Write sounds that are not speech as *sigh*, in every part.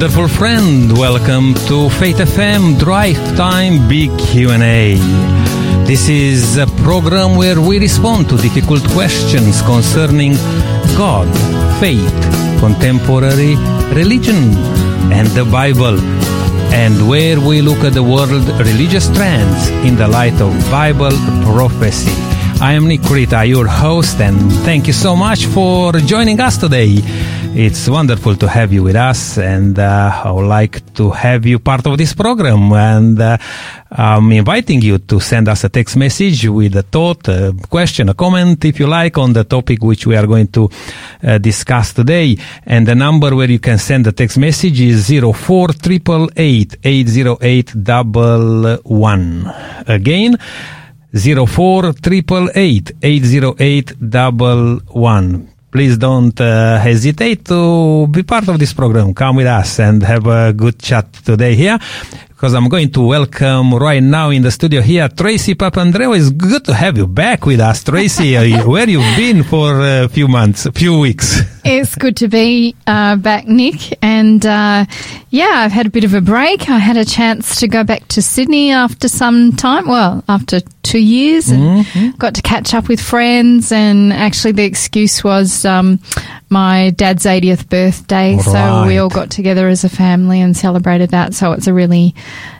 wonderful friend. Welcome to Faith FM Drive Time Big Q&A. This is a program where we respond to difficult questions concerning God, faith, contemporary religion, and the Bible, and where we look at the world religious trends in the light of Bible prophecy. I am Nick Rita, your host, and thank you so much for joining us today. It's wonderful to have you with us, and uh, I would like to have you part of this program. And uh, I'm inviting you to send us a text message with a thought, a question, a comment, if you like, on the topic which we are going to uh, discuss today. And the number where you can send the text message is 04888 808 Again, 04888 808 please don't uh, hesitate to be part of this program. Come with us and have a good chat today here. Because I'm going to welcome right now in the studio here Tracy Papandreou. It's good to have you back with us, Tracy. *laughs* where you've been for a few months, a few weeks. *laughs* It's good to be uh, back, Nick. And uh, yeah, I've had a bit of a break. I had a chance to go back to Sydney after some time. Well, after two years, and mm-hmm. got to catch up with friends. And actually, the excuse was um, my dad's 80th birthday, right. so we all got together as a family and celebrated that. So it's a really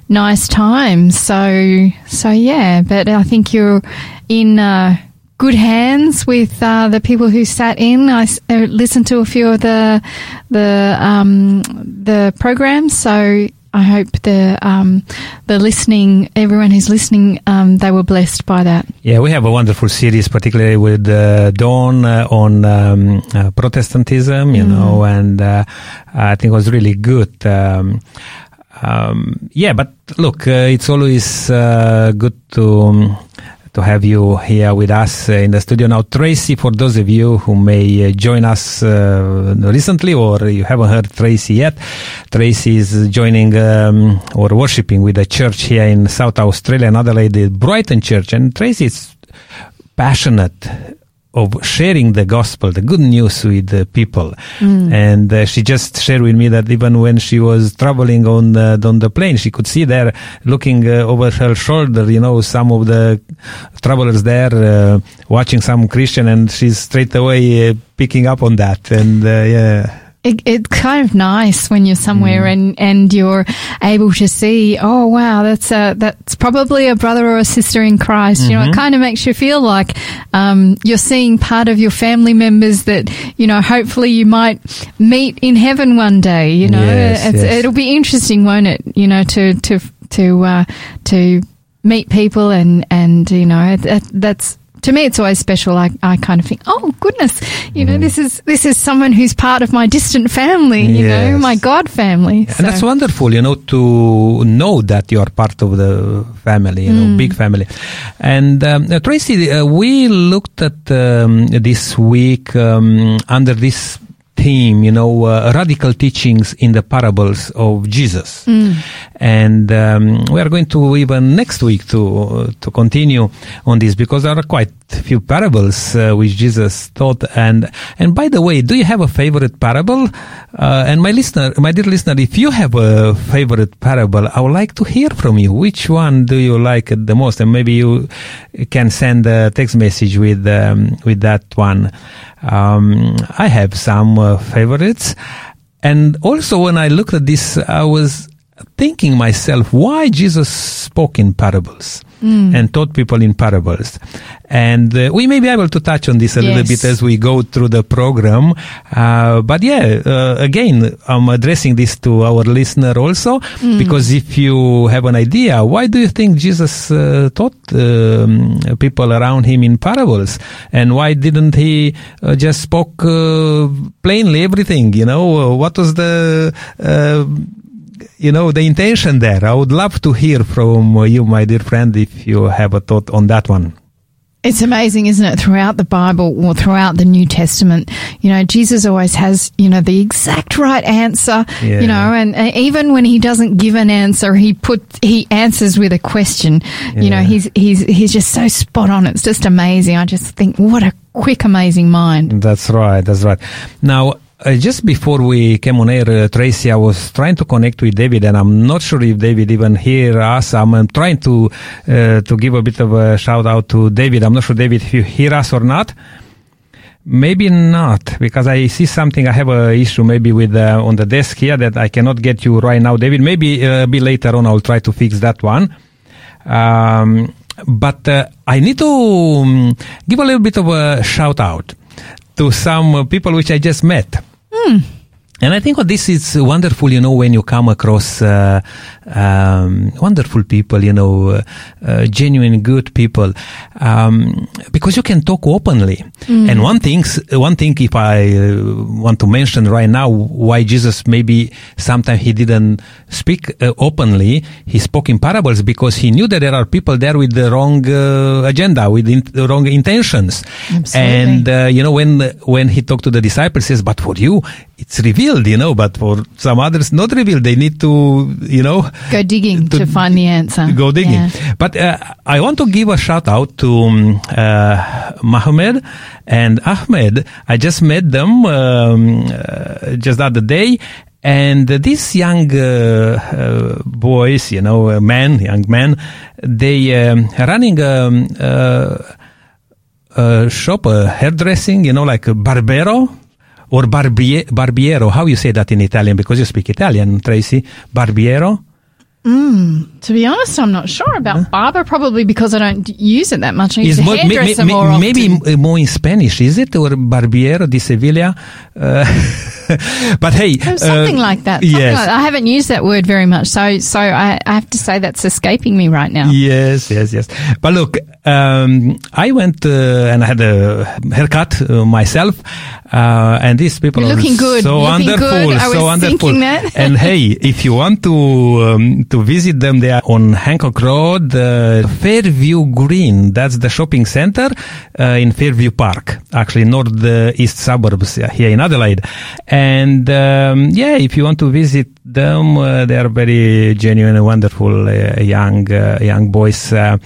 nice time. So so yeah, but I think you're in. Uh, good hands with uh, the people who sat in. I uh, listened to a few of the the um, the programs, so I hope the um, the listening, everyone who's listening, um, they were blessed by that. Yeah, we have a wonderful series, particularly with uh, Dawn uh, on um, uh, Protestantism, you mm. know, and uh, I think it was really good. Um, um, yeah, but look, uh, it's always uh, good to um, to have you here with us uh, in the studio now. Tracy, for those of you who may uh, join us uh, recently or you haven't heard Tracy yet, Tracy is joining um, or worshipping with a church here in South Australia, another lady, Brighton Church. And Tracy is passionate of sharing the gospel, the good news with the people. Mm. And uh, she just shared with me that even when she was traveling on the, on the plane, she could see there looking uh, over her shoulder, you know, some of the travelers there uh, watching some Christian and she's straight away uh, picking up on that. And uh, yeah. It, it's kind of nice when you're somewhere mm. and, and you're able to see, oh wow, that's a, that's probably a brother or a sister in Christ. Mm-hmm. You know, it mm-hmm. kind of makes you feel like, um, you're seeing part of your family members that, you know, hopefully you might meet in heaven one day, you know, yes, yes. it'll be interesting, won't it? You know, to, to, to, uh, to meet people and, and, you know, that, that's, to me, it's always special. I, I kind of think, oh goodness, you know, mm. this is this is someone who's part of my distant family, you yes. know, my God family. So. And that's wonderful, you know, to know that you are part of the family, you know, mm. big family. And um, Tracy, uh, we looked at um, this week um, under this theme, you know, uh, radical teachings in the parables of Jesus. Mm. And um, we are going to even next week to uh, to continue on this because there are quite a few parables uh, which Jesus taught. And and by the way, do you have a favorite parable? Uh, and my listener, my dear listener, if you have a favorite parable, I would like to hear from you. Which one do you like the most? And maybe you can send a text message with um, with that one. Um, I have some uh, favorites. And also when I looked at this, I was thinking myself, why Jesus spoke in parables? Mm. and taught people in parables. And uh, we may be able to touch on this a yes. little bit as we go through the program. Uh, but yeah, uh, again, I'm addressing this to our listener also, mm. because if you have an idea, why do you think Jesus uh, taught um, people around him in parables? And why didn't he uh, just spoke uh, plainly everything? You know, what was the you know, the intention there. I would love to hear from you, my dear friend, if you have a thought on that one. It's amazing, isn't it? Throughout the Bible or throughout the New Testament, you know, Jesus always has, you know, the exact right answer, yeah. you know, and, and, even when he doesn't give an answer, he put, he answers with a question. Yeah. You know, he's, he's, he's just so spot on. It's just amazing. I just think, what a quick, amazing mind. That's right. That's right. Now, uh, just before we came on air, uh, Tracy, I was trying to connect with David, and I'm not sure if David even hear us. I'm um, trying to uh, to give a bit of a shout out to David. I'm not sure, David, if you hear us or not. Maybe not, because I see something. I have a issue maybe with uh, on the desk here that I cannot get you right now, David. Maybe uh, a bit later on, I'll try to fix that one. Um, but I need to um, give a little bit of a shout out to some people which I just met. Hmm. And I think what this is wonderful, you know, when you come across uh, um, wonderful people, you know, uh, uh, genuine good people, um, because you can talk openly. And one thing, one thing, if I uh, want to mention right now, why Jesus maybe sometimes he didn't speak uh, openly, he spoke in parables because he knew that there are people there with the wrong uh, agenda, with in, the wrong intentions. Absolutely. And uh, you know, when when he talked to the disciples, he says, "But for you, it's revealed, you know. But for some others, not revealed. They need to, you know, Go digging to, To find the answer. go digging." Yeah. But uh, I want to give a shout out to um, uh, Mohammed and Ahmed. I just met them um, uh, just the other day. And these young uh, uh, boys, you know, uh, men, young men, they um, running um, uh, uh, shop, a hairdressing, you know, like a Barbero or barbie- Barbiero. How you say that in Italian? Because you speak Italian, Tracy. Barbiero? To be honest, I'm not sure about barber, probably because I don't use it that much. I use more- may- hairdresser may- more maybe m- more in Spanish, is it? Or Barbiero di Sevilla? Uh, *laughs* but hey. Oh, something uh, like that. Something yes. like that. I haven't used that word very much, so so I, I have to say that's escaping me right now. Yes, yes, yes. But look, um, I went uh, and I had a haircut uh, myself, uh, and these people You're are looking good. so Looking wonderful, good. I so wonderful. thinking that. and hey, if you want to um, to visit them, they are on Hancock Road, uh, Fairview Green. That's the shopping center uh, in Fairview Park, actually north uh, east suburbs here in Adelaide. And um, yeah, if you want to visit them, uh, they are very genuine and wonderful uh, young uh, young boys. Uh,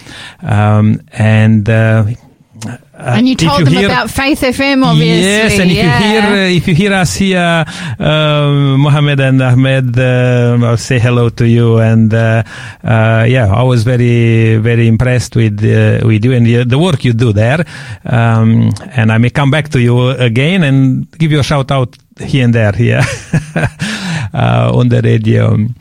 um, and uh, and you told them hear- about Faith FM, obviously. Yes, and if yeah. you hear uh, if you hear us here, um, Mohammed and Ahmed, uh, I'll say hello to you. And uh, uh, yeah, I was very very impressed with uh, with you and the, the work you do there. Um, and I may come back to you again and give you a shout out here and there here *laughs* uh, on the radio. Can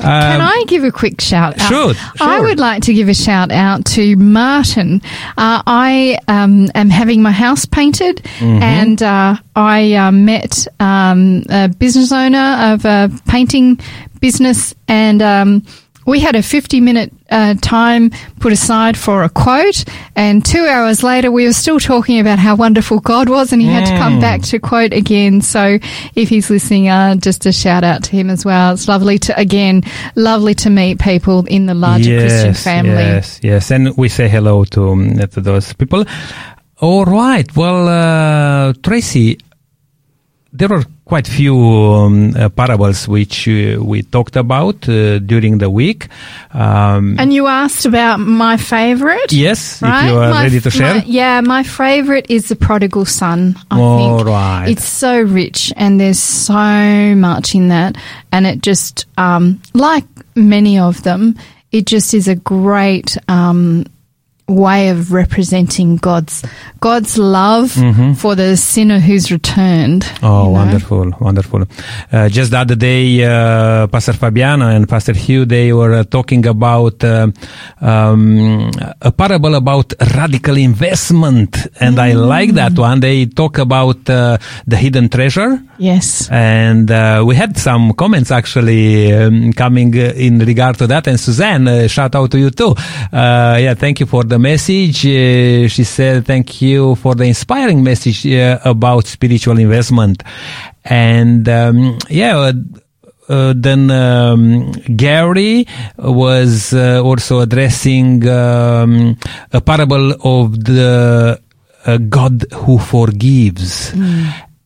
Um, I give a quick shout out? Sure, I would like to give a shout out to Martin. Uh, I um, am having my house painted, Mm-hmm. and uh, I uh, met um, a business owner of a painting business, and um, we had a 50 minute uh, time put aside for a quote, and two hours later, we were still talking about how wonderful God was, and he had to Mm. come back to quote again. So, if he's listening, uh, just a shout out to him as well. It's lovely to, again, lovely to meet people in the larger Christian family. Yes, yes, and we say hello to, um, to those people. All right. Well, uh, Tracy, there are quite few um, uh, parables which uh, we talked about uh, during the week. Um, And you asked about my favorite. yes, Right? if you are My- ready to share. my- yeah, my favorite is the prodigal son. I All think right. it's so rich and there's so much in that, and it just um, like many of them, it just is a great um, way of representing God's God's love for the sinner who's returned. Mm-hmm. Oh, you know? wonderful, wonderful. Uh, just the other day, uh, Pastor Fabiana and Pastor Hugh, they were uh, talking about uh, um, a parable about radical investment. And I like that one. They talk about uh, the hidden treasure. Yes. And uh, we had some comments actually um, coming in regard to that. And Suzanne, uh, shout out to you too. Uh, yeah, thank you for the message. Uh, she said, thank you for the inspiring message uh, about spiritual investment. And um, yeah, uh, uh, then um, Gary was uh, also addressing um, a parable of the uh, God who forgives.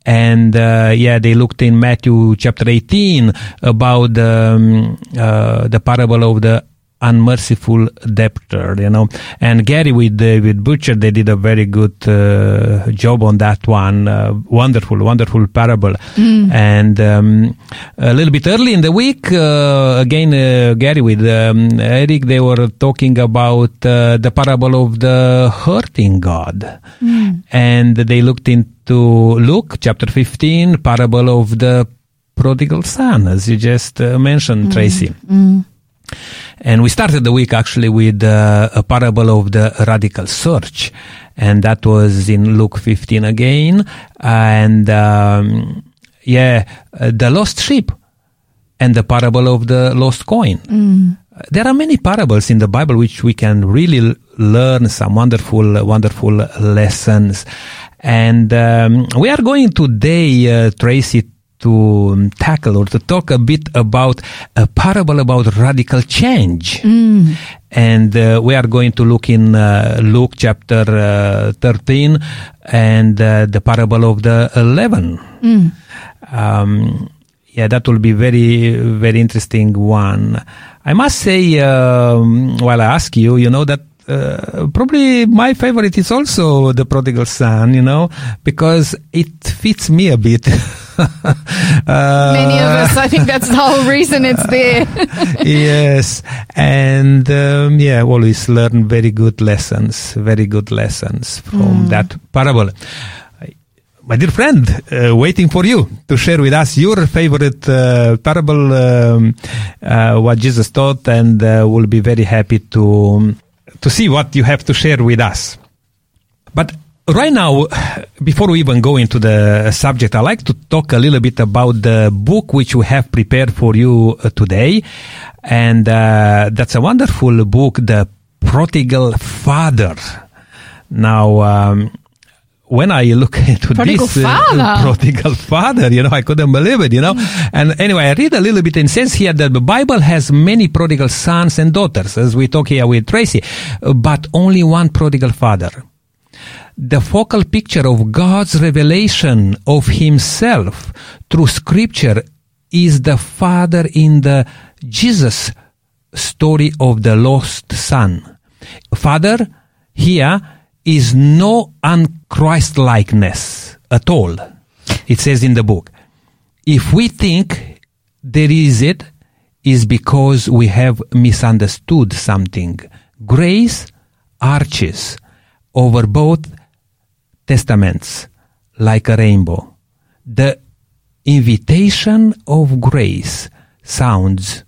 And uh, yeah, they looked in Matthew chapter 18 about um, uh, the parable of the unmerciful debtor, you know. And Gary with uh, with Butcher, they did a very good uh, job on that one. Uh, wonderful, wonderful parable. And um, a little bit early in the week, uh, again, uh, Gary with um, Eric, they were talking about uh, the parable of the hurting God, and they looked into Luke chapter fifteen, parable of the prodigal son, as you just uh, mentioned, Tracy. And we started the week actually with uh, a parable of the radical search. And that was in Luke 15 again. And, um, yeah, uh, the lost sheep and the parable of the lost coin. There are many parables in the Bible which we can really l- learn some wonderful, wonderful lessons. And um, we are going today, uh, Tracy, to um, tackle or to talk a bit about a parable about radical change. And uh, we are going to look in uh, Luke chapter uh, 13 and uh, the parable of the leaven. Um, yeah, that will be very, very interesting one. I must say, um, while I ask you, you know, that uh, probably my favorite is also the prodigal son, you know, because it fits me a bit. *laughs* uh, Many of us, I think that's the whole reason it's *laughs* there. yes, and um, yeah, always learn very good lessons, very good lessons from that parable. My dear friend, uh, waiting for you to share with us your favorite uh, parable, um, uh, what Jesus taught, and uh, we'll be very happy to to see what you have to share with us. But right now, before we even go into the subject, I'd like to talk a little bit about the book which we have prepared for you uh, today. And uh, that's a wonderful book, The Prodigal Father. Now, um, when I look *laughs* into Prodigal this father. *laughs* prodigal father, you know, I couldn't believe it, you know. Hmm. And anyway, I read a little bit and says here that the Bible has many prodigal sons and daughters, as we talk here with Tracy, but only one prodigal father the focal picture of God's revelation of Himself through Scripture is the Father in the Jesus story of the lost Son. Father here is no unChristlikeness at all. It says in the book. If we think there is it, is because we have misunderstood something. Grace arches over both testaments like a rainbow. The invitation of grace sounds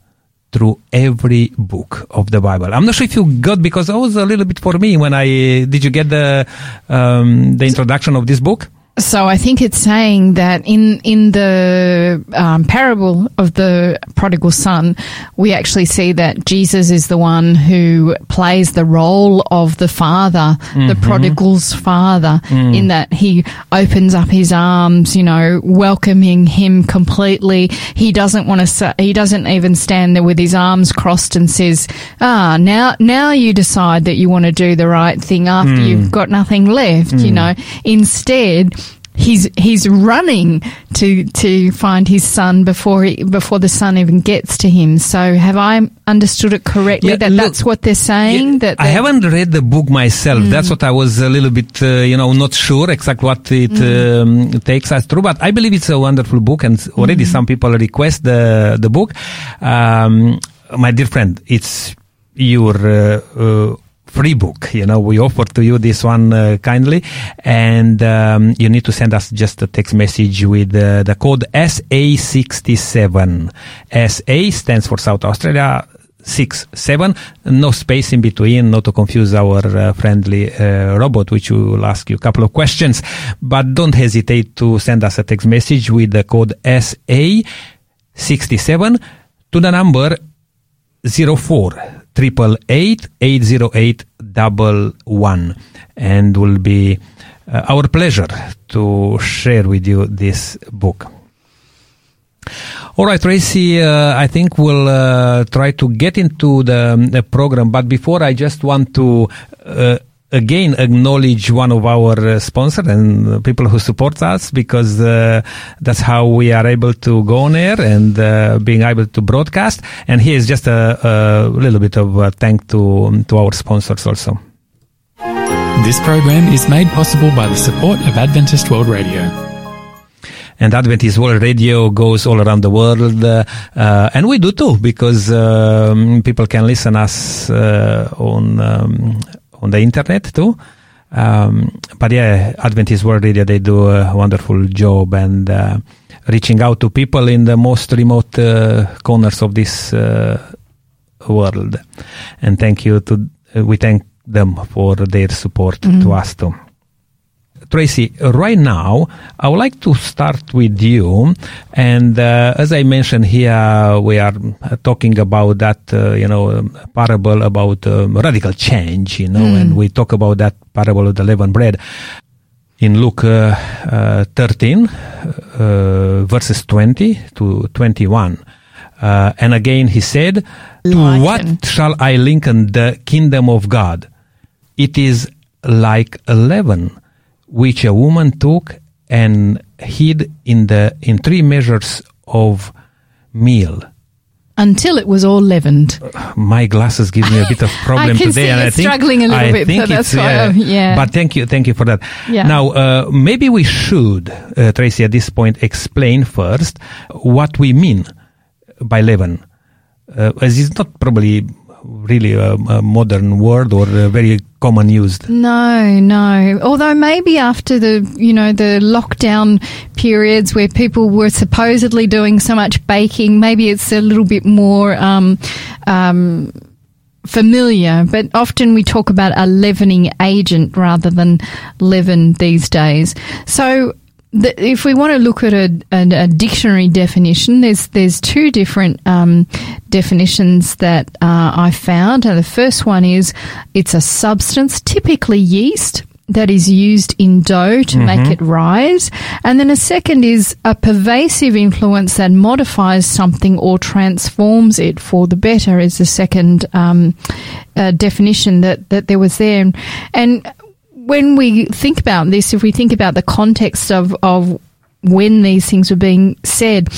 through every book of the Bible. I'm not sure if you got because that was a little bit for me when I did you get the um, the introduction of this book? So I think it's saying that in in the um, parable of the prodigal son, we actually see that Jesus is the one who plays the role of the father, the prodigal's father, in that he opens up his arms, you know, welcoming him completely. He doesn't want to. He doesn't even stand there with his arms crossed and says, "Ah, now now you decide that you want to do the right thing after you've got nothing left." You know, instead he's he's running to to find his son before he, before the son even gets to him. So have I understood it correctly Yeah, that look, that's what they're saying? Yeah, that I haven't read the book myself. That's what I was a little bit, uh, you know, not sure exactly what it um, takes us through. But I believe it's a wonderful book, and already some people request the the book. Um, my dear friend, it's your uh, uh, free book. You know, we offer to you this one uh, kindly, and um, you need to send us just a text message with uh, the code SA67. SA stands for South Australia six seven no space in between not to confuse our uh, friendly uh, robot which will ask you a couple of questions but don't hesitate to send us a text message with the code SA67 to the number 04 888 808 11 and will be uh, our pleasure to share with you this book. All right, Tracy, uh, I think we'll uh, try to get into the, the program, but before I just want to uh, again acknowledge one of our uh, sponsors and people who support us because uh, that's how we are able to go on air and uh, being able to broadcast. And here is just a, a little bit of a thank to to our sponsors also. This program is made possible by the support of Adventist World Radio. and Adventist World Radio goes all around the world, uh, uh, and we do too because um, people can listen us uh, on um, on the internet too. Um, but yeah, Adventist World Radio they do a wonderful job and uh, reaching out to people in the most remote uh, corners of this uh, world. And thank you to we thank them for their support to us too. Tracy, right now, I would like to start with you. And uh, as I mentioned here, we are talking about that, uh, you know, parable about um, radical change, you know, and we talk about that parable of the leavened bread in Luke uh, uh, 13, uh, verses 20 to 21. Uh, and again, he said, To what shall I liken the kingdom of God? It is like a leaven which a woman took and hid in the in three measures of meal. Until it was all leavened. My glasses give me a bit of *laughs* problem today, and I think struggling a little I bit, think so it's, yeah, I'm- yeah. But thank you, thank you for that. Yeah. Now, uh, maybe we should, uh, Tracy, at this point, explain first what we mean by leaven, uh, as it's not probably really a, a modern word or very common used. No, no. Although maybe after the, you know, the lockdown periods where people were supposedly doing so much baking, maybe it's a little bit more um, um, familiar. But often we talk about a leavening agent rather than leaven these days. So the, if we want to look at a, a, a dictionary definition, there's there's two different um, definitions that uh, I found. And the first one is it's a substance, typically yeast, that is used in dough to make it rise. And then a second is a pervasive influence that modifies something or transforms it for the better. Is the second um, uh, definition that that there was there, and when we think about this, if we think about the context of, of when these things were being said,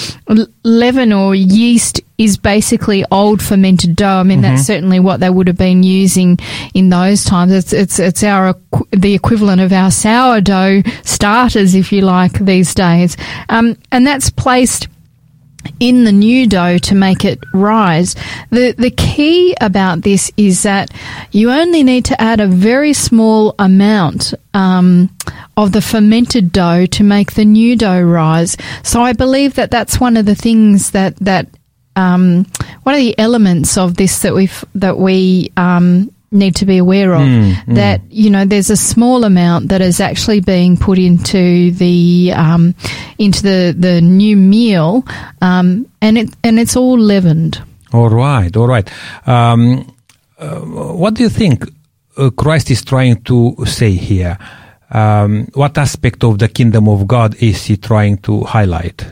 leaven or yeast is basically old fermented dough. I mean, that's certainly what they would have been using in those times. It's it's it's our the equivalent of our sourdough starters, if you like, these days, um, and that's placed in the new dough to make it rise. The the key about this is that you only need to add a very small amount um, of the fermented dough to make the new dough rise. So I believe that that's one of the things that that um, one of the elements of this that we that we um, need to be aware of that you know there's a small amount that is actually being put into the um, into the the new meal um, and it and it's all leavened All right, all right. Um, uh, what do you think uh, Christ is trying to say here? Um, what aspect of the kingdom of God is he trying to highlight?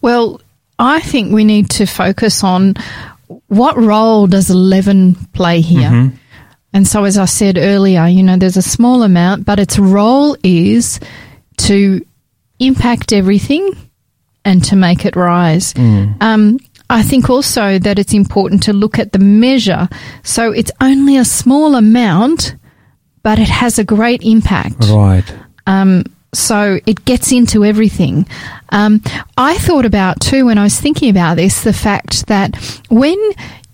well I think we need to focus on what role does leaven play here and so as I said earlier you know there's a small amount but its role is to impact everything and to make it rise. Um, I think also that it's important to look at the measure. So it's only a small amount, but it has a great impact. Right. Um, so it gets into everything. Um, I thought about too when I was thinking about this the fact that when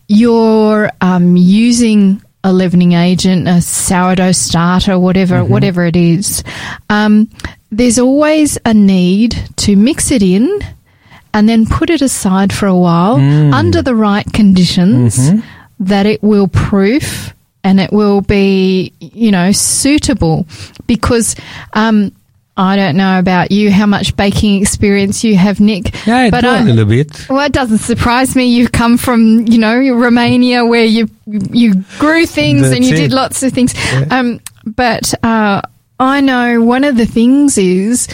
you're um, using a leavening agent, a sourdough starter, whatever, whatever it is, um, there's always a need to mix it in and then put it aside for a while under the right conditions that it will proof and it will be, you know, suitable. Because, um, I don't know about you, how much baking experience you have, Nick. Yeah, I but do a I- little bit. well, it doesn't surprise me. You've come from, you know, Romania where you you grew things and you it. did lots of things. Um, but uh, I know one of the things is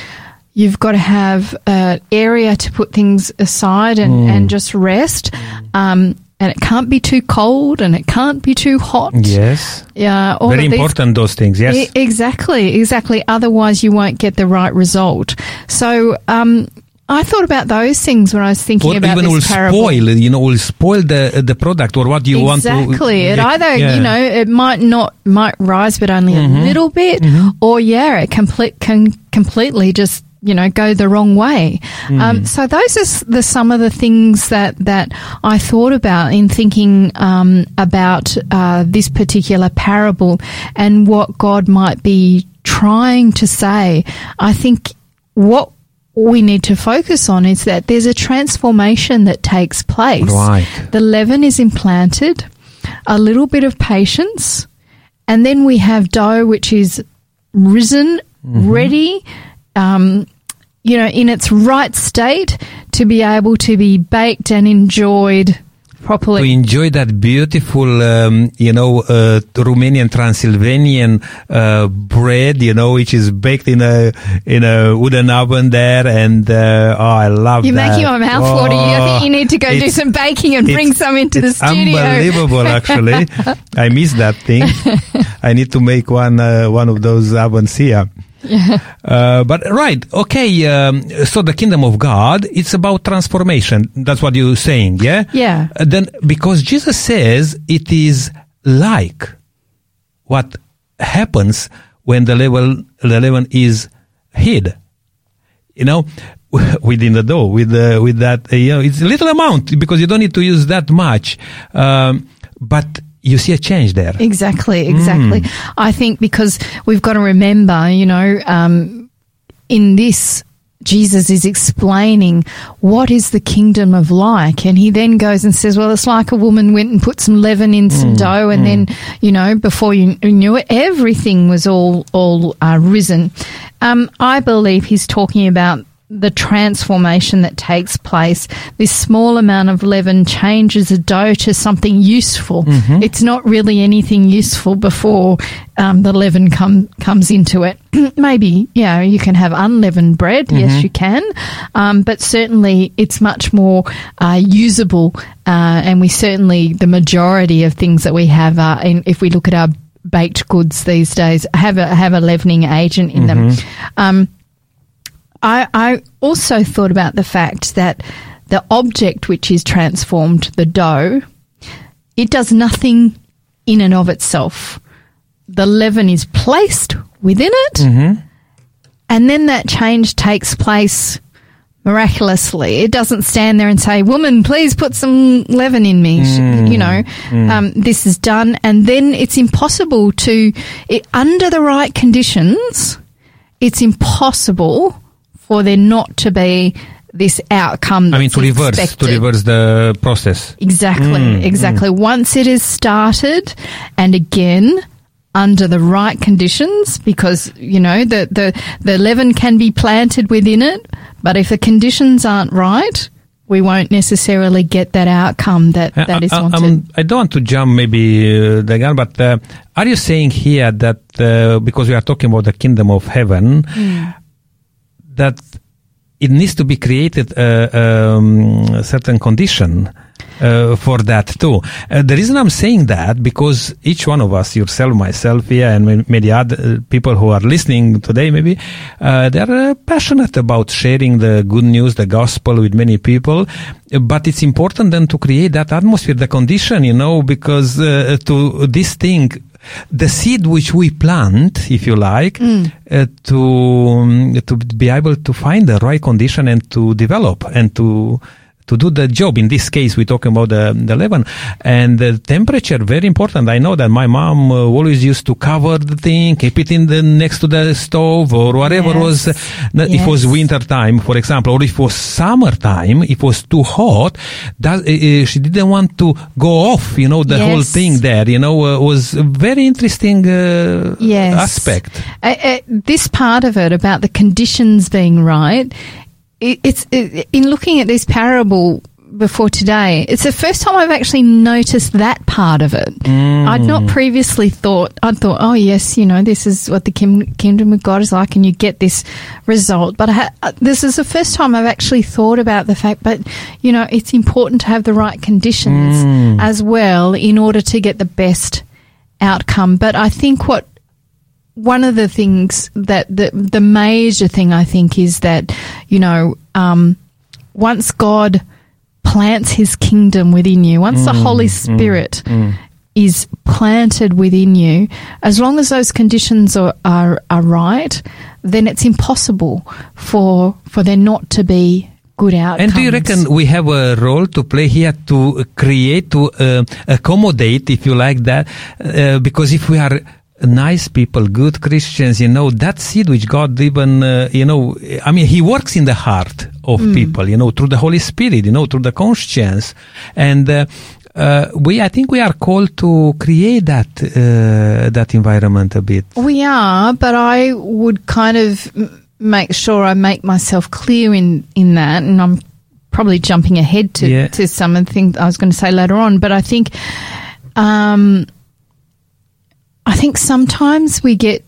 you've got to have an area to put things aside and, Hmm. and just rest. Um, and it can't be too cold and it can't be too hot. Yes. Yeah, all Very important, those things. Yes. E- exactly, exactly. Otherwise, you won't get the right result. So, um, I thought about those things when I was thinking or about even will this parable. spoil, you know, will spoil the the product or what you want exactly. It either yeah. you know it might not might rise, but only Mm-hmm. a little bit, or yeah, it complete can completely just you know go the wrong way. Mm. Um, so those are the some of the things that that I thought about in thinking um, about uh, this particular parable and what God might be trying to say. I think what we need to focus on is that there's a transformation that takes place. Right. The leaven is implanted, a little bit of patience, and then we have dough which is risen, Mm-hmm. ready, um, you know, in its right state to be able to be baked and enjoyed to properly. enjoy that beautiful, um, you know, uh, Romanian Transylvanian uh, bread, you know, which is baked in a in a wooden oven there, and uh, oh, I love You're that. making my mouth water. I think you need to go do Oh, some baking and bring some into the studio. Unbelievable, actually. *laughs* I miss that thing. I need to make one uh, one of those ovens here. *laughs* Uh, but right, okay. Um, so the kingdom of God, it's about transformation. That's what you're saying, yeah. Yeah. Uh, then, because Jesus says it is like what happens when the level the leaven is hid. You know, *laughs* within the dough, with the with that, uh, you know, it's a little amount because you don't need to use that much, um, but you see a change there. Exactly, exactly. Hmm. I think because we've got to remember, you know, um, in this, Jesus is explaining what is the kingdom of like. And he then goes and says, well, it's like a woman went and put some leaven in some Hmm. dough. And then, you know, before you knew it, everything was all, all uh, risen. Um, I believe he's talking about the transformation that takes place. This small amount of leaven changes a dough to something useful. It's not really anything useful before um, the leaven come, comes into it. *clears throat* Maybe, yeah, you can have unleavened bread. Yes, you can. Um, but certainly it's much more uh, usable. Uh, and we certainly, the majority of things that we have, are in, if we look at our baked goods these days, have a, have a leavening agent in them. Um, I, I also thought about the fact that the object which is transformed, the dough, it does nothing in and of itself. The leaven is placed within it, mm-hmm. and then that change takes place miraculously. It doesn't stand there and say, "Woman, please put some leaven in me." Sh- mm. You know, mm. um, this is done, and then it's impossible to, it, under the right conditions, it's impossible for there not to be this outcome. I mean, to reverse, to reverse the process. Exactly, exactly. Once it is started, and again under the right conditions, because you know the the the leaven can be planted within it, but if the conditions aren't right, we won't necessarily get that outcome that that is I, I- wanted. I'm- I don't want to jump maybe uh, the gun, but uh, are you saying here that uh, because we are talking about the kingdom of heaven, Hmm. That it needs to be created a, um, a certain condition? Uh, for that too. Uh, the reason I'm saying that because each one of us, yourself, myself here, and ma- many other uh, people who are listening today, maybe uh, they're uh, passionate about sharing the good news, the gospel with many people. Uh, But it's important then to create that atmosphere, the condition, you know, because uh, to this thing, the seed which we plant, if you like, uh, to um, to be able to find the right condition and to develop and to to do the job. In this case, we're talking about the, the leaven and the temperature. Very important. I know that my mom uh, always used to cover the thing, keep it in the next to the stove or whatever Yes. was. Uh, If it was winter time, for example, or if it was summertime, if it was too hot, that uh, uh, she didn't want to go off. You know, the whole thing there. You know, uh, was a very interesting uh, yes. aspect. This part of it about the conditions being right, it, it's it, in looking at this parable. before today. It's the first time I've actually noticed that part of it. I'd not previously thought, I'd thought, oh yes, you know, this is what the kim- kingdom of God is like and you get this result. But I ha- uh, this is the first time I've actually thought about the fact, but you know, it's important to have the right conditions as well in order to get the best outcome. But I think what one of the things that the the major thing I think is that you know um, once God plants His kingdom within you, once the Holy Spirit is planted within you, as long as those conditions are, are are right, then it's impossible for for there not to be good outcomes. And do you reckon we have a role to play here to create, to uh, accommodate, if you like that? Uh, because if we are nice people, good Christians, you know, that seed which God even, uh, you know, I mean, He works in the heart of people, you know, through the Holy Spirit, you know, through the conscience. And, uh, uh, we, I think we are called to create that, uh, that environment a bit. We are, but I would kind of make sure I make myself clear in, in that, and I'm probably jumping ahead to, Yeah. to some of the things I was going to say later on, but I think, um, I think sometimes we get,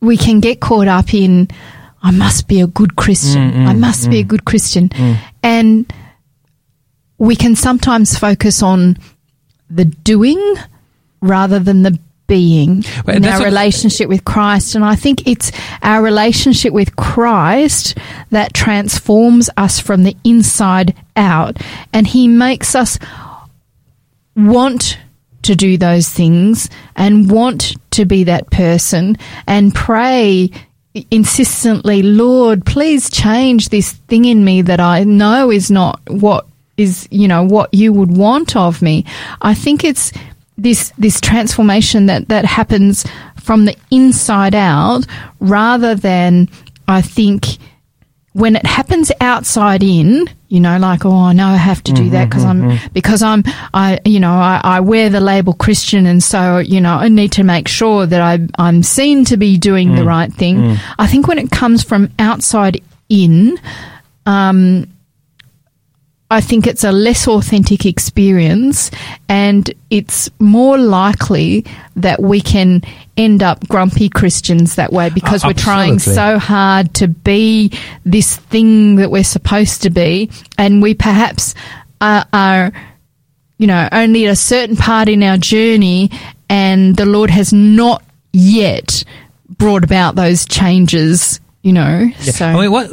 we can get caught up in, I must be a good Christian. Mm, mm, I must be a mm. good Christian. And we can sometimes focus on the doing rather than the being Well, in that's our what- relationship with Christ. And I think it's our relationship with Christ that transforms us from the inside out. And He makes us want to do those things and want to be that person and pray insistently, Lord, please change this thing in me that I know is not what is, you know, what you would want of me. I think it's this this transformation that that happens from the inside out rather than I think when it happens outside in, you know, like, oh, I know I have to do mm-hmm, that because I'm, mm-hmm. because I'm, I, you know, I, I wear the label Christian and so, you know, I need to make sure that I, I'm seen to be doing the mm. right thing. Mm. I think when it comes from outside in, um, I think it's a less authentic experience and it's more likely that we can end up grumpy Christians that way because we're trying so hard to be this thing that we're supposed to be and we perhaps are, are you know, only at a certain part in our journey and the Lord has not yet brought about those changes, you know. So I mean, what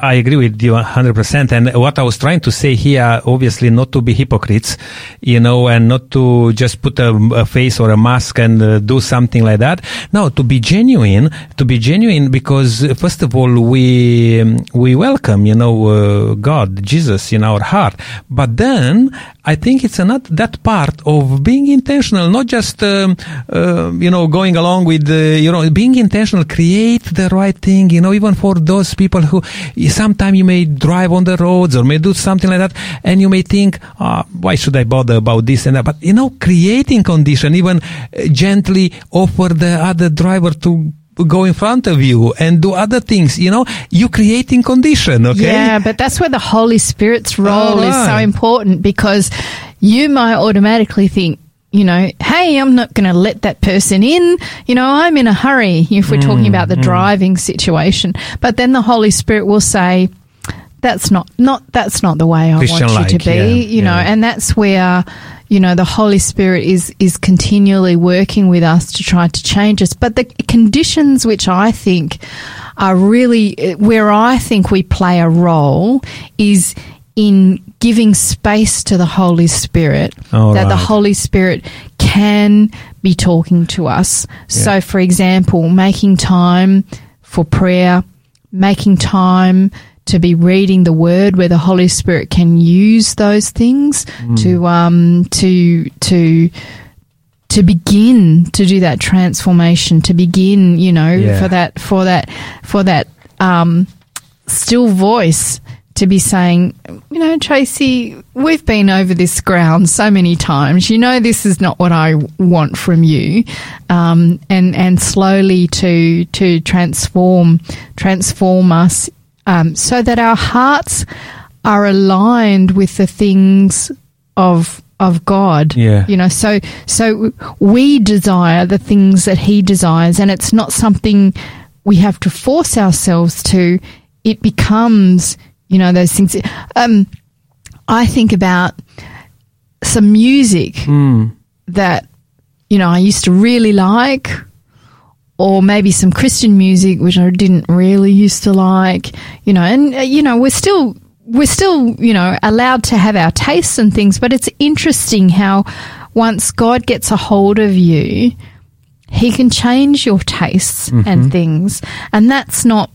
I agree with you 100%. And what I was trying to say here, obviously, not to be hypocrites, you know, and not to just put a, a face or a mask and uh, do something like that. No, to be genuine, to be genuine, because uh, first of all, we um, we welcome, you know, uh, God, Jesus in our heart. But then I think it's not that part of being intentional, not just um, uh, you know going along with uh, you know being intentional, create the right thing. You know, even for those people who sometimes you may drive on the roads or may do something like that, and you may think, ah, why should I bother about this and that? But you know, creating condition, even uh, gently offer the other driver to go in front of you and do other things. You know, you creating condition. Okay. Yeah, but that's where the Holy Spirit's role is so important because you might automatically think, you know, hey, I'm not going to let that person in. You know, I'm in a hurry if we're talking mm, about the mm. driving situation. But then the Holy Spirit will say, that's not, not, that's not the way I want you to be, yeah, you know, yeah. and that's where, you know, the Holy Spirit is, is continually working with us to try to change us. But the conditions which I think are really where I think we play a role is in giving space to the Holy Spirit that the. Holy Spirit can be talking to us. So, for example, making time for prayer, making time to be reading the Word, where the Holy Spirit can use those things Hmm. to um to to to begin to do that transformation, to begin, you know, Yeah. for that for that for that um still voice to be saying, you know, Tracy, we've been over this ground so many times. You know, this is not what I want from you, um, and and slowly to to transform transform us um, so that our hearts are aligned with the things of of God. Yeah. You know, so so we desire the things that he desires and it's not something we have to force ourselves to. It becomes, you know, those things. Um I think about some music that you know I used to really like or maybe some Christian music which I didn't really used to like, you know, and uh, you know, we're still we're still, you know, allowed to have our tastes and things, but it's interesting how once God gets a hold of you, he can change your tastes and things. And that's not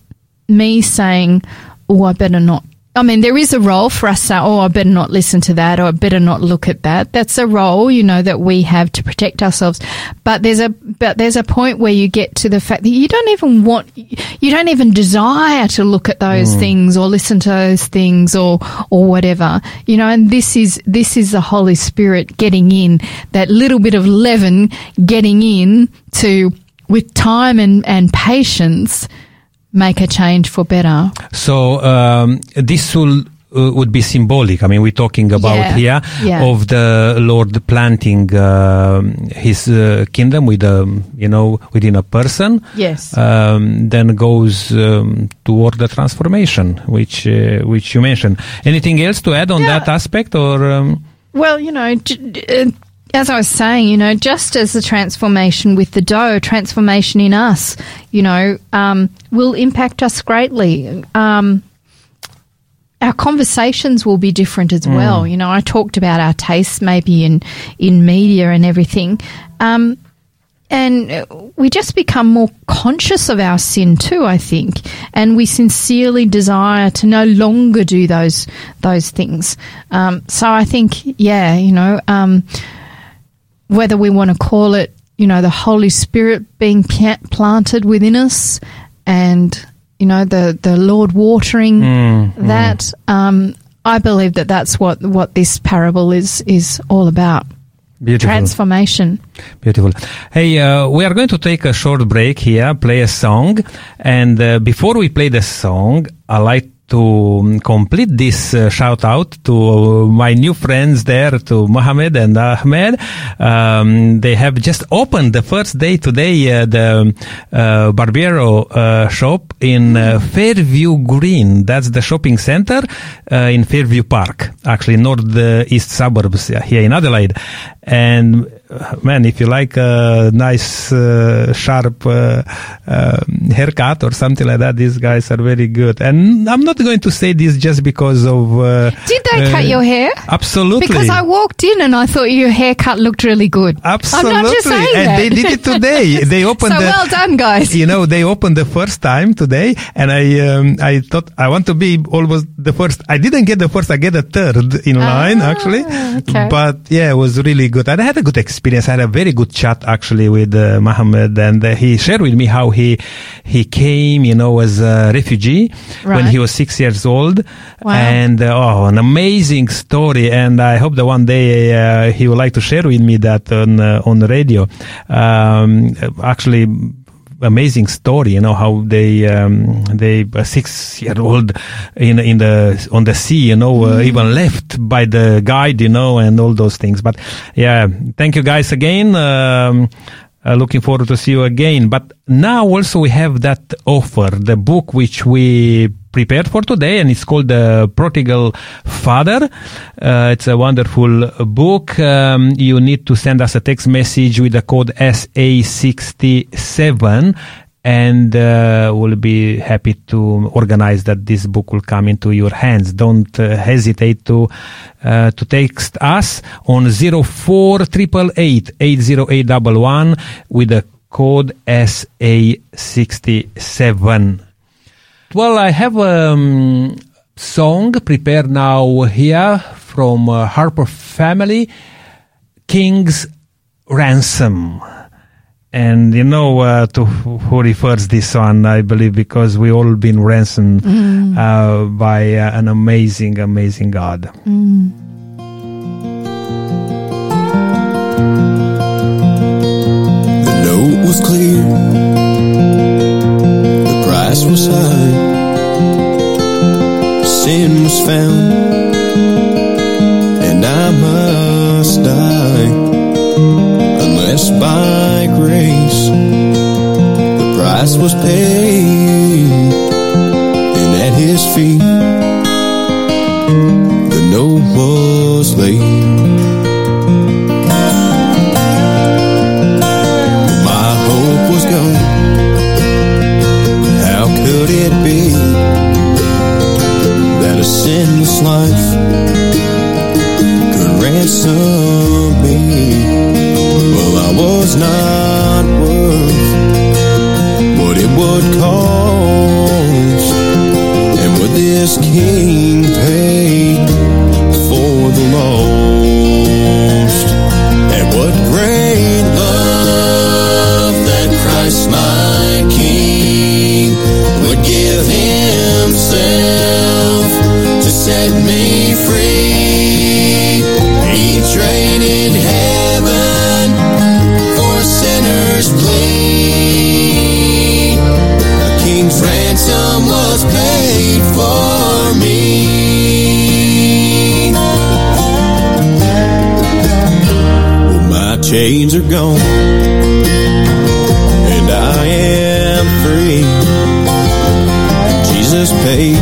me saying, oh, I better not. I mean, there is a role for us to oh, I better not listen to that or I better not look at that. That's a role, you know, that we have to protect ourselves. But there's a, but there's a point where you get to the fact that you don't even want, you don't even desire to look at those mm. things or listen to those things or, or whatever, you know, and this is, this is the Holy Spirit getting in, that little bit of leaven getting in to, with time and, and patience, make a change for better. So um, this will uh, would be symbolic. I mean, we're talking about Yeah, here yeah. of the Lord planting uh, His uh, kingdom with um, you know within a person. Yes. Um, then goes um, toward the transformation, which uh, which you mentioned. Anything else to add on Yeah. that aspect, or um, Well, you know, uh, as I was saying, you know, just as the transformation with the dough, transformation in us, you know, um, will impact us greatly. Um, our conversations will be different as well. You know, I talked about our tastes maybe in in media and everything. Um, and we just become more conscious of our sin too i think and we sincerely desire to no longer do those those things um, so i think yeah you know um, whether we want to call it you know the holy spirit being planted within us and you know the the lord watering that um, i believe that that's what what this parable is is all about beautiful? transformation Beautiful. Hey, uh, we are going to take a short break here, play a song, and uh, before we play the song, I like to um, complete this uh, shout out to my new friends there, to Mohammed and Ahmed. Um, they have just opened the first day today uh, the uh, Barbero uh, shop in uh, Fairview Green. That's the shopping center uh, in Fairview Park, actually northeast suburbs uh, here in Adelaide. And uh, man, if you like a nice, uh, sharp uh, um haircut or something like that, these guys are very good. And I'm not going to say this just because of. Uh, Did they uh, cut your hair? Absolutely. Because I walked in and I thought your haircut looked really good. Absolutely. I'm not just saying and that. they did it today. *laughs* They opened so the. well done, guys. you know they opened the first time today and i um, i thought i want to be almost the first i didn't get the first i get the third in line actually Ah, okay. but yeah it was really good and i had a good experience i had a very good chat actually with uh, Mohammed and uh, he shared with me how he he came you know as a refugee when he was six years old. Wow. and uh, oh an amazing story. And i hope that one day uh, he would like to share with me that on uh, on the radio. Um, actually amazing story you know how they um, they a six year old in in the on the sea you know uh, even left by the guide you know and all those things. But yeah thank you guys again. Um, uh, looking forward to see you again. But now also we have that offer, the book which we prepared for today, and it's called the Prodigal Father. Uh, it's a wonderful book. Um, you need to send us a text message with the code SA67 and uh, we'll be happy to organize that this book will come into your hands. Don't uh, hesitate to uh, to text us on zero four triple eight eight zero eight double one with the code SA67. Well, I have a um, song prepared now here from uh, Harper Family, King's Ransom. And you know uh, to who refers this one, I believe, because we all been ransomed uh, by uh, an amazing, amazing God. The note was clear, the price was high. Found, and I must die. Unless by grace the price was paid, would this chains are gone, and I am free. Jesus paid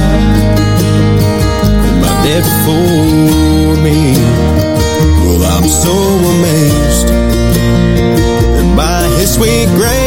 my debt for me. Well, I'm so amazed by His sweet grace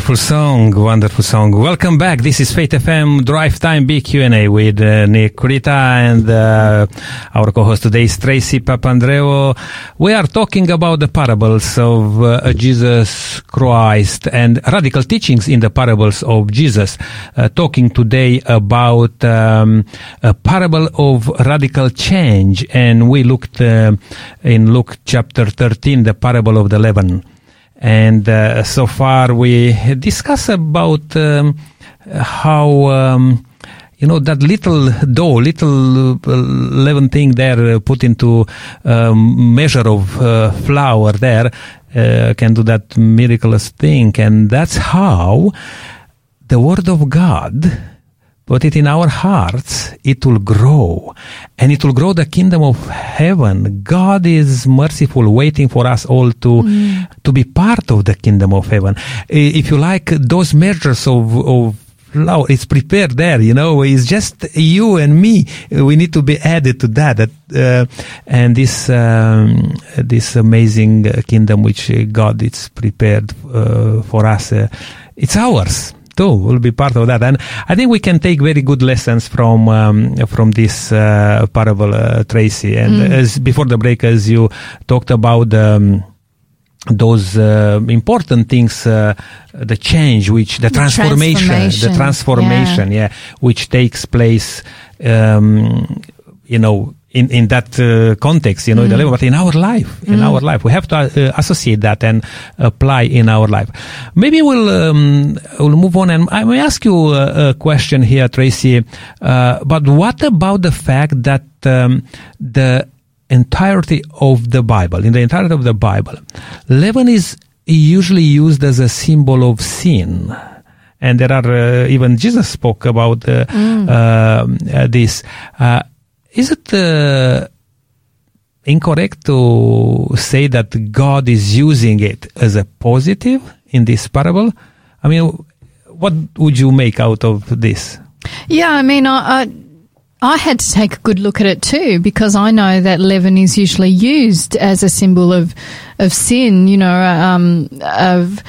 Wonderful song, wonderful song. Welcome back. This is Faith FM Drive Time Big Q&A with uh, Nick Rita and uh, our co-host today is Tracy Papandreou. We are talking about the parables of uh, Jesus Christ and radical teachings in the parables of Jesus. Uh, talking today about um, a parable of radical change and we looked uh, in Luke chapter 13, the parable of the leaven and uh, so far we discuss about um, how um, you know that little dough, little uh, leaven thing there uh, put into um, measure of uh, flour there uh, can do that miraculous thing, and that's how the word of God. Put it in our hearts, it will grow. And it will grow the kingdom of heaven. God is merciful, waiting for us all to, to be part of the kingdom of heaven. If you like, those measures of, of flour, it's prepared there, you know, it's just you and me. We need to be added to that. that uh, and this, um, this amazing kingdom which God is prepared uh, for us, uh, it's ours too will be part of that. And i think we can take very good lessons from um, from this uh, parable uh, tracy. And as before the break as you talked about um, those uh, important things uh, the change which the, transformation, transformation, the transformation. yeah. which takes place um, you know in in that uh, context, you know, in the leaven, but in our life, in our life, we have to uh, associate that and apply in our life. Maybe we'll um, we'll move on, and I may ask you a, a question here, Tracy. Uh, but what about the fact that um, the entirety of the Bible, in the entirety of the Bible, leaven is usually used as a symbol of sin. And there are uh, even Jesus spoke about uh, um, uh, this. Is it uh, incorrect to say that God is using it as a positive in this parable? I mean, what would you make out of this? Yeah, I mean, I, I I had to take a good look at it too because I know that leaven is usually used as a symbol of of sin. You know, um, of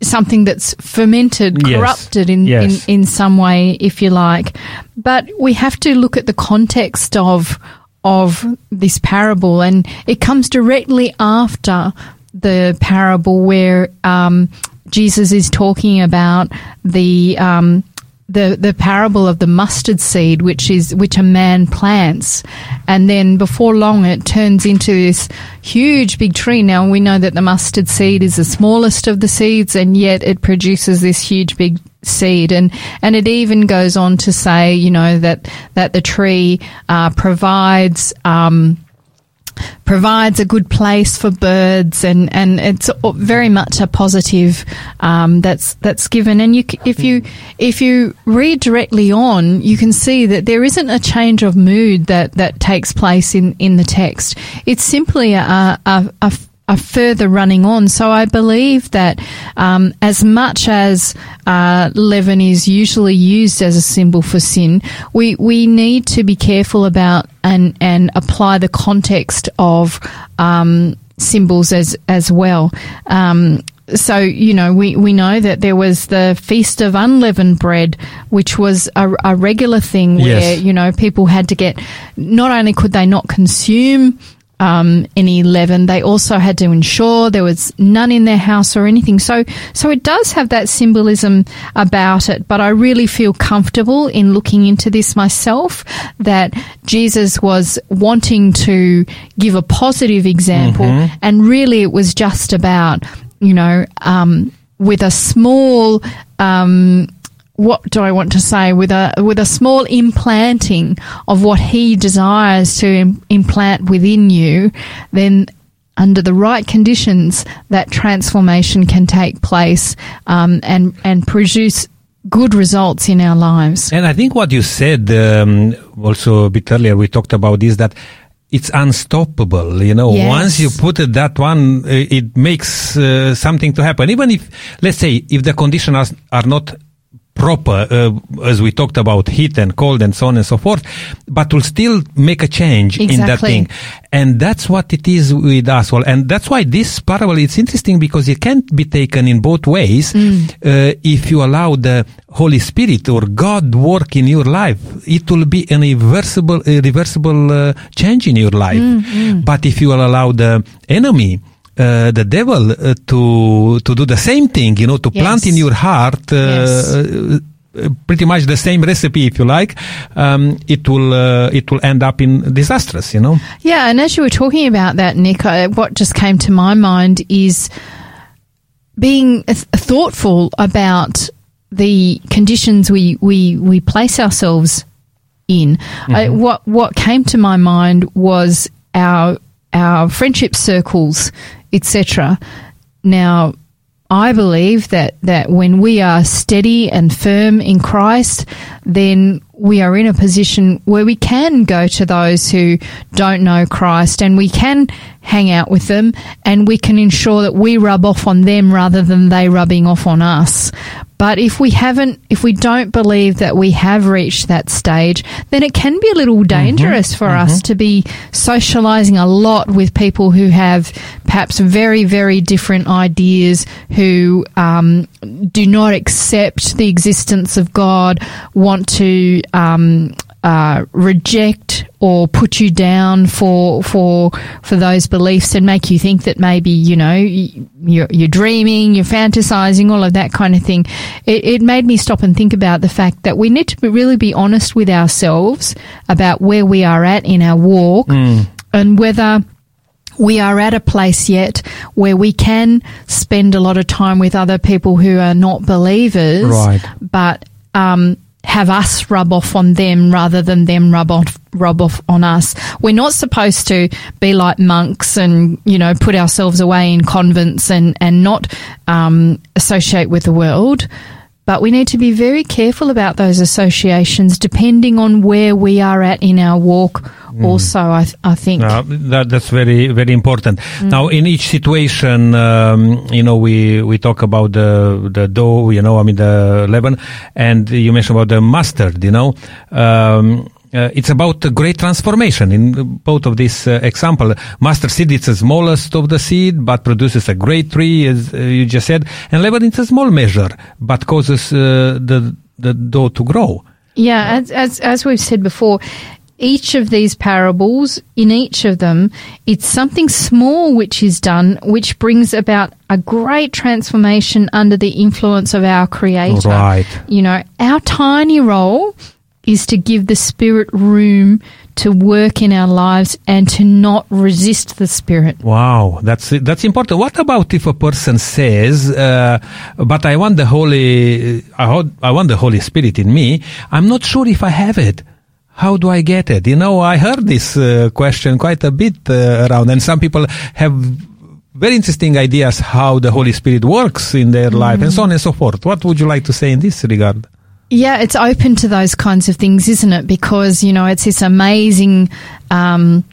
something that's fermented, Yes. corrupted in, Yes. in in some way, if you like. But we have to look at the context of of this parable, and it comes directly after the parable where um, Jesus is talking about the um, the the parable of the mustard seed, which is which a man plants, and then before long it turns into this huge big tree. Now we know that the mustard seed is the smallest of the seeds, and yet it produces this huge big seed, and and it even goes on to say, you know, that that the tree uh, provides. Um, provides a good place for birds, and, and it's very much a positive um, that's that's given. And you, if you if you read directly on, you can see that there isn't a change of mood that, that takes place in, in the text. It's simply a, a, a, a further running on. So I believe that um, as much as uh, leaven is usually used as a symbol for sin, we we need to be careful about and and apply the context of um, symbols as as well. Um, so you know we, we know that there was the feast of unleavened bread which was a, a regular thing where Yes. you know people had to get not only could they not consume um, any leaven, they also had to ensure there was none in their house or anything. So, so it does have that symbolism about it. But I really feel comfortable in looking into this myself that Jesus was wanting to give a positive example, and really it was just about you know um, with a small. Um, what do I want to say with a with a small implanting of what he desires to Im- implant within you, then under the right conditions, that transformation can take place um, and and produce good results in our lives. And I think what you said um, also a bit earlier, we talked about this that it's unstoppable. You know, Yes. once you put it that one, uh, it makes uh, something to happen. Even if, let's say, if the conditions are not proper, uh, as we talked about heat and cold and so on and so forth, but will still make a change in that thing. And that's what it is with us all. And that's why this parable is interesting because it can't be taken in both ways. Uh, if you allow the Holy Spirit or God work in your life, it will be an irreversible, irreversible uh, change in your life. But if you will allow the enemy, uh, the devil uh, to to do the same thing, you know, to plant in your heart uh, Yes. uh, uh, pretty much the same recipe, if you like, um, it will uh, it will end up in disastrous, you know. Yeah, and as you were talking about that, Nick, I, what just came to my mind is being th- thoughtful about the conditions we, we, we place ourselves in. I, what what came to my mind was our our friendship circles, etc. Now, I believe that that when we are steady and firm in Christ, then we are in a position where we can go to those who don't know Christ and we can hang out with them and we can ensure that we rub off on them rather than they rubbing off on us. But if we haven't, if we don't believe that we have reached that stage, then it can be a little dangerous for us to be socializing a lot with people who have perhaps very, very different ideas, who um, do not accept the existence of God, want to um, uh, reject or put you down for for for those beliefs and make you think that maybe you know you're, you're dreaming, you're fantasizing, all of that kind of thing. It, it made me stop and think about the fact that we need to really be honest with ourselves about where we are at in our walk and whether we are at a place yet where we can spend a lot of time with other people who are not believers, Right. but um, have us rub off on them rather than them rub off rub off on us. We're not supposed to be like monks and you know put ourselves away in convents and and not um, associate with the world. But we need to be very careful about those associations, depending on where we are at in our walk. Also, I, th- I think. Uh, that, that's very very important. Now, in each situation, um, you know, we we talk about the the dough, you know, I mean the leaven, and you mentioned about the mustard. You know, um, uh, it's about a great transformation in both of these uh, example. Mustard seed it's the smallest of the seed, but produces a great tree, as uh, you just said, and leaven it's a small measure, but causes uh, the the dough to grow. Yeah, as, as as we've said before, each of these parables, in each of them, it's something small which is done, which brings about a great transformation under the influence of our Creator. Right. You know, our tiny role is to give the Spirit room to work in our lives and to not resist the Spirit. Wow, that's that's important. What about if a person says, uh, "But I want the Holy, I, want the Holy Spirit in me. I'm not sure if I have it. How do I get it?" You know, I heard this uh, question quite a bit uh, around, and some people have very interesting ideas how the Holy Spirit works in their life, and so on and so forth. What would you like to say in this regard? Yeah, it's open to those kinds of things, isn't it? Because, you know, it's this amazing um,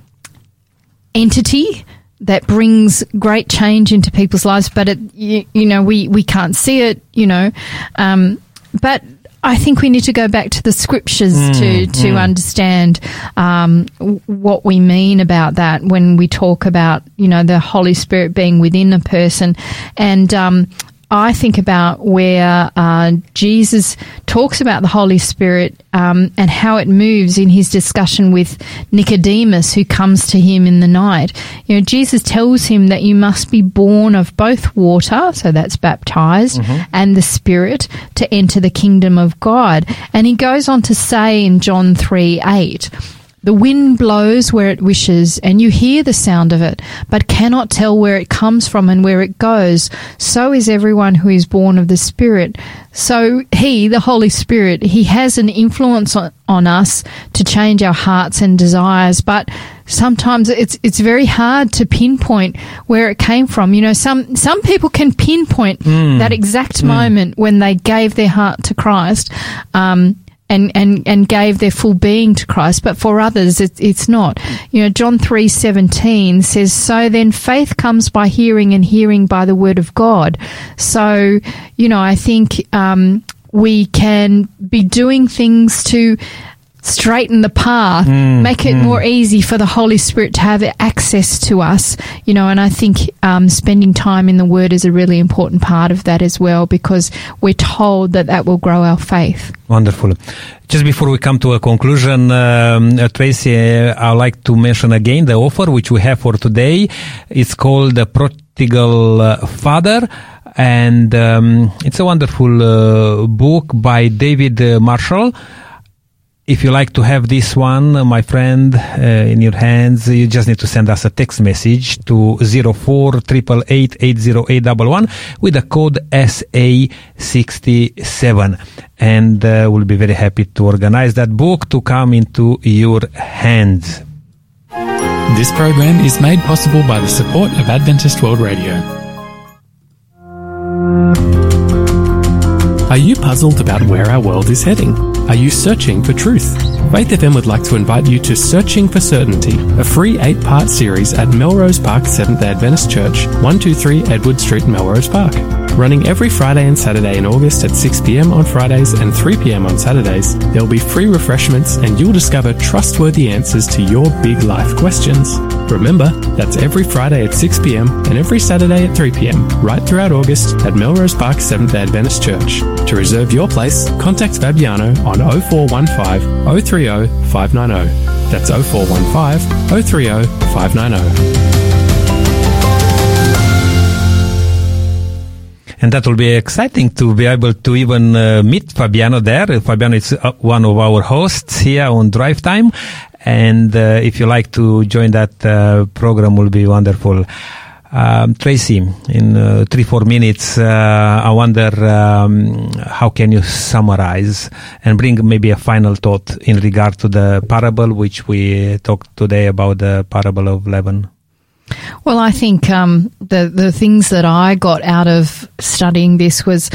entity that brings great change into people's lives, but it, you, you know, we, we can't see it, you know. Um, but I think we need to go back to the scriptures to, to understand um, what we mean about that when we talk about, you know, the Holy Spirit being within a person. And um, I think about where uh, Jesus talks about the Holy Spirit um, and how it moves in his discussion with Nicodemus, who comes to him in the night. You know, Jesus tells him that you must be born of both water, so that's baptized, and the Spirit to enter the kingdom of God. And he goes on to say in John 3 8, the wind blows where it wishes, and you hear the sound of it, but cannot tell where it comes from and where it goes. So is everyone who is born of the Spirit. So He, the Holy Spirit, He has an influence on, on us to change our hearts and desires, but sometimes it's it's very hard to pinpoint where it came from. You know, some some people can pinpoint that exact moment when they gave their heart to Christ. Um, and, and, and gave their full being to Christ, but for others it, it's not. You know, John three seventeen says, "So then faith comes by hearing, and hearing by the word of God." So, you know, I think um, we can be doing things to straighten the path, make it more easy for the Holy Spirit to have access to us, you know, and I think um, spending time in the Word is a really important part of that as well because we're told that that will grow our faith. Wonderful. Just before we come to a conclusion, um, uh, Tracy, uh, I'd like to mention again the offer which we have for today. It's called the Prodigal uh, Father. And um, it's a wonderful uh, book by David uh, Marshall. If you like to have this one, my friend, uh, in your hands, you just need to send us a text message to 04 with the code SA67. And uh, we'll be very happy to organize that book to come into your hands. This program is made possible by the support of Adventist World Radio. Are you puzzled about where our world is heading? Are you searching for truth? Faith FM would like to invite you to Searching for Certainty, a free eight part series at Melrose Park Seventh Adventist Church, 123 Edward Street, Melrose Park. Running every Friday and Saturday in August at 6pm on Fridays and 3pm on Saturdays, there will be free refreshments and you'll discover trustworthy answers to your big life questions. Remember, that's every Friday at 6pm and every Saturday at 3pm, right throughout August at Melrose Park Seventh day Adventist Church. To reserve your place, contact Fabiano on 0415 030 590. That's 0415 030 590. And that will be exciting to be able to even uh, meet Fabiano there. Fabiano is uh, one of our hosts here on Drive Time. And uh, if you like to join that uh, program, will be wonderful. Um, Tracy, in uh, three, four minutes, uh, I wonder um, how can you summarize and bring maybe a final thought in regard to the parable which we talked today about the parable of leaven. Well, I think um, the the things that I got out of studying this was,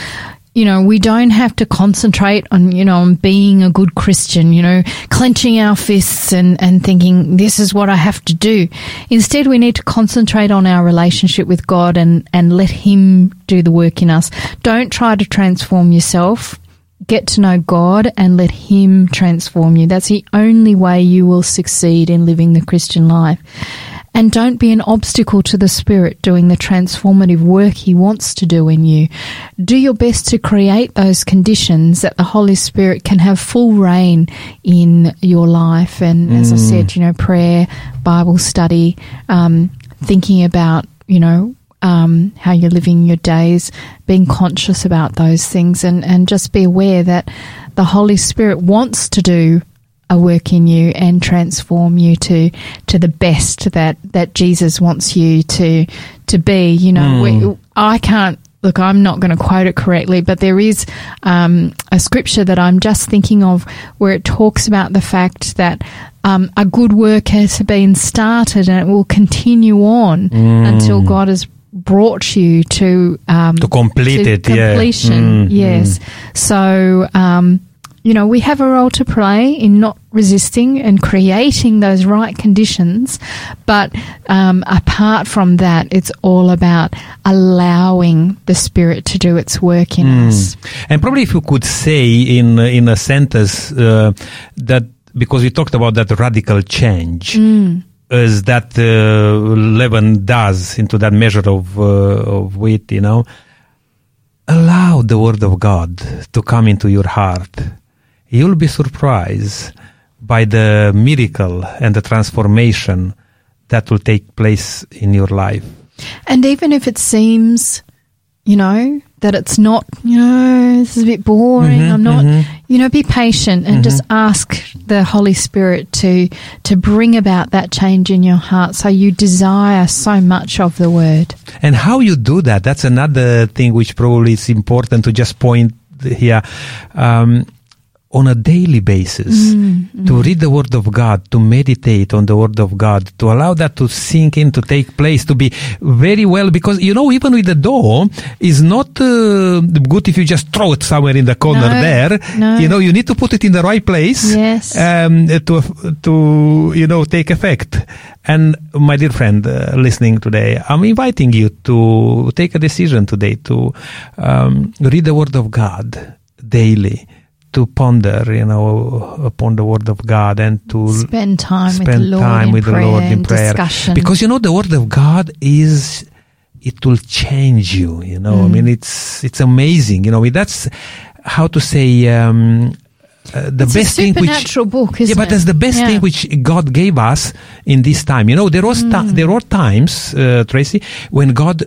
you know, we don't have to concentrate on you know on being a good Christian, you know, clenching our fists and and thinking this is what I have to do. Instead, we need to concentrate on our relationship with God and and let Him do the work in us. Don't try to transform yourself. Get to know God and let Him transform you. That's the only way you will succeed in living the Christian life. And don't be an obstacle to the Spirit doing the transformative work He wants to do in you. Do your best to create those conditions that the Holy Spirit can have full reign in your life. And as I said, you know, prayer, Bible study, um, thinking about, you know, um, how you're living your days, being conscious about those things, and, and just be aware that the Holy Spirit wants to do a work in you and transform you to to the best that that Jesus wants you to to be. You know, we, I can't. Look, I'm not going to quote it correctly, but there is um, a scripture that I'm just thinking of where it talks about the fact that um, a good work has been started and it will continue on until God has brought you to um, To complete to it, yeah. completion. Mm, yes. So, um, you know, we have a role to play in not resisting and creating those right conditions. But um, apart from that, it's all about allowing the Spirit to do its work in us. And probably if you could say in in a sentence uh, that because we talked about that radical change as that uh, leaven does into that measure of uh, of wheat, you know, allow the word of God to come into your heart. You'll be surprised by the miracle and the transformation that will take place in your life. And even if it seems, you know, that it's not, you know, this is a bit boring, mm-hmm, I'm not, mm-hmm. you know, be patient and just mm-hmm. ask the Holy Spirit to to bring about that change in your heart so you desire so much of the word. And how you do that, that's another thing which probably is important to just point here. Um, on a daily basis, to read the Word of God, to meditate on the Word of God, to allow that to sink in, to take place, to be very well, because you know, even with the door, is not uh, good if you just throw it somewhere in the corner No, there. no. You know, you need to put it in the right place Yes. um, to to you know take effect. And my dear friend uh, listening today, I'm inviting you to take a decision today to um, read the Word of God daily, to ponder, you know, upon the Word of God, and to Spend time with the Lord time in with the prayer Lord in prayer. discussion. Because you know, the Word of God is it will change you. You know, I Mm. mean, it's it's amazing. You know, that's how to say. Um, uh, the It's best a thing which book, isn't yeah, but it? that's the best Yeah. thing which God gave us in this time. You know, there was Mm. ti- there were times, uh, Tracy, when God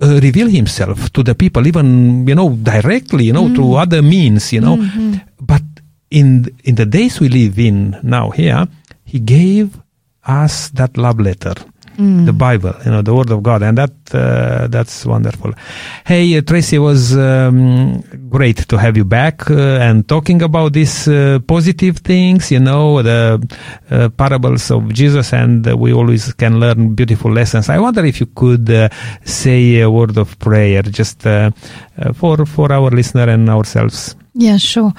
uh, revealed Himself to the people, even you know directly, you know, Mm. through other means, you know. Mm-hmm. But in in the days we live in now here, He gave us that love letter. Mm. The Bible, you know, the Word of God, and that uh, that's wonderful. Hey, uh, Tracy, it was um, great to have you back uh, and talking about these uh, positive things, you know, the uh, parables of Jesus, and uh, we always can learn beautiful lessons. I wonder if you could uh, say a word of prayer just for for our listener and ourselves. Yeah, sure.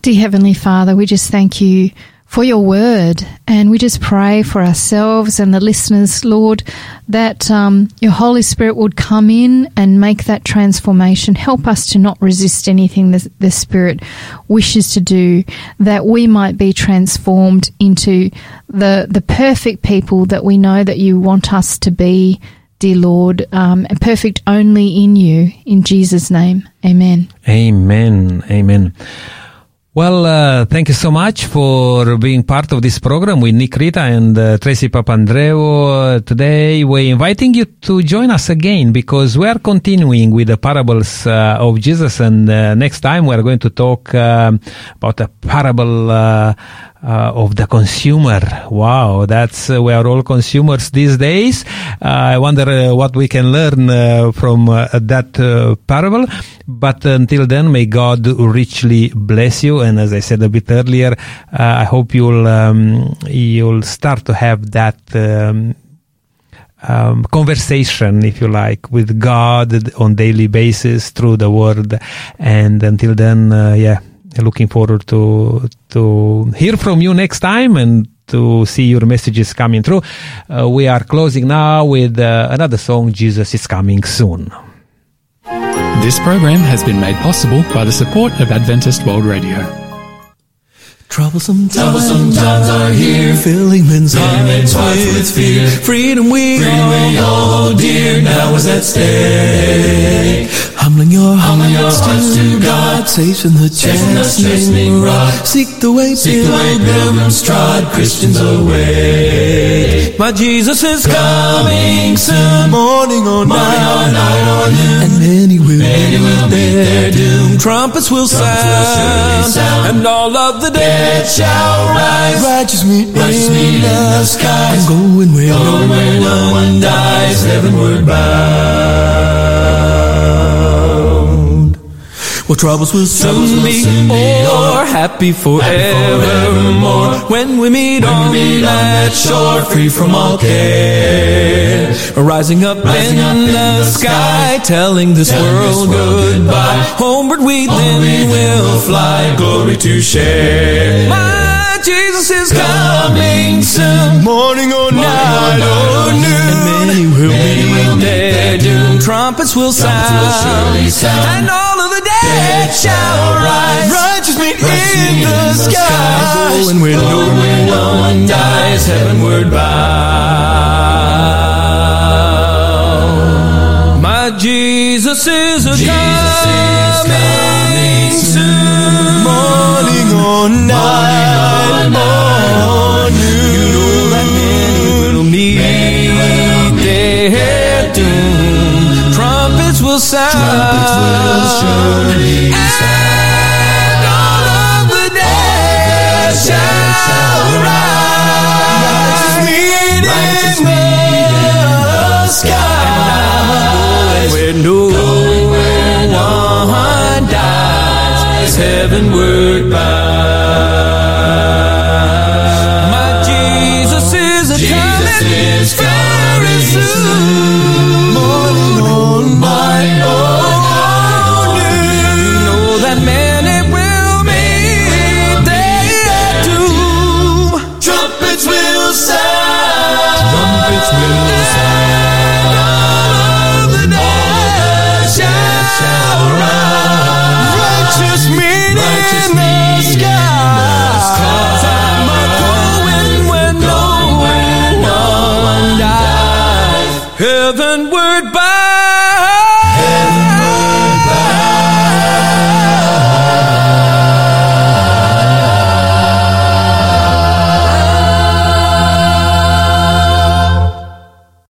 Dear Heavenly Father, we just thank you for your word and we just pray for ourselves and the listeners, Lord, that um, your Holy Spirit would come in and make that transformation. Help us to not resist anything that the Spirit wishes to do, that we might be transformed into the, the perfect people that we know that you want us to be. Dear Lord, um, and perfect only in you. In Jesus' name, amen. Amen. Amen. Well, uh, thank you so much for being part of this program with Nick Rita and uh, Tracy Papandreou. Uh, today we're inviting you to join us again because we are continuing with the parables uh, of Jesus and uh, next time we're going to talk um, about a parable uh, of the consumer. Wow, that's uh, we are all consumers these days. Uh, I wonder uh, what we can learn uh, from that parable. But until then, may God richly bless you. And as I said a bit earlier, I hope you'll um, you'll start to have that. Um, um, conversation, if you like, with God on daily basis through the Word. And until then, uh, yeah, looking forward to to hear from you next time and to see your messages coming through. Uh, we are closing now with uh, another song, "Jesus is Coming Soon." This program has been made possible by the support of Adventist World Radio. Troublesome times, Troublesome times are here. filling men's hearts hearts with fear. Freedom we Freedom we all hold dear now is at stake. Humbling your Humbling your hearts hearts to God. Chasing the chastening rod. Seek the way, Seek the way pilgrims trod, Christians away. My Jesus is Coming soon. morning or Morning or night. night or noon. And many will Many will meet meet their their doom. Trumpets will Trumpets will sound, sound. and all of the Dead dead shall rise. righteous meet Righteous meet in the skies. And going where Going where no one dies, heavenward bound. Well, troubles will Troubles soon will be soon be o'er, o'er. happy forevermore. When we meet When on we meet that shore, free from all care. Rising up Rising in up in the the sky, sky, telling this telling this world world goodbye. goodbye. Homeward we Onward then will fly, glory to share. My Jesus is Coming soon. Morning or night night or noon. And many will Many will meet meet their their doom. doom. Trumpets will Trumpets will surely sound. sound. And all dead shall rise. Righteous meet in the sky. skies. Going where no where no one dies, heavenward bound. My Jesus is a Jesus is coming coming soon. Morning or night, morning. You Sound. Trumpets will surely And all of the dead shall rise. Meet Righteous in the sky. Where no one dies. heavenward bound. My Jesus is a Jesus coming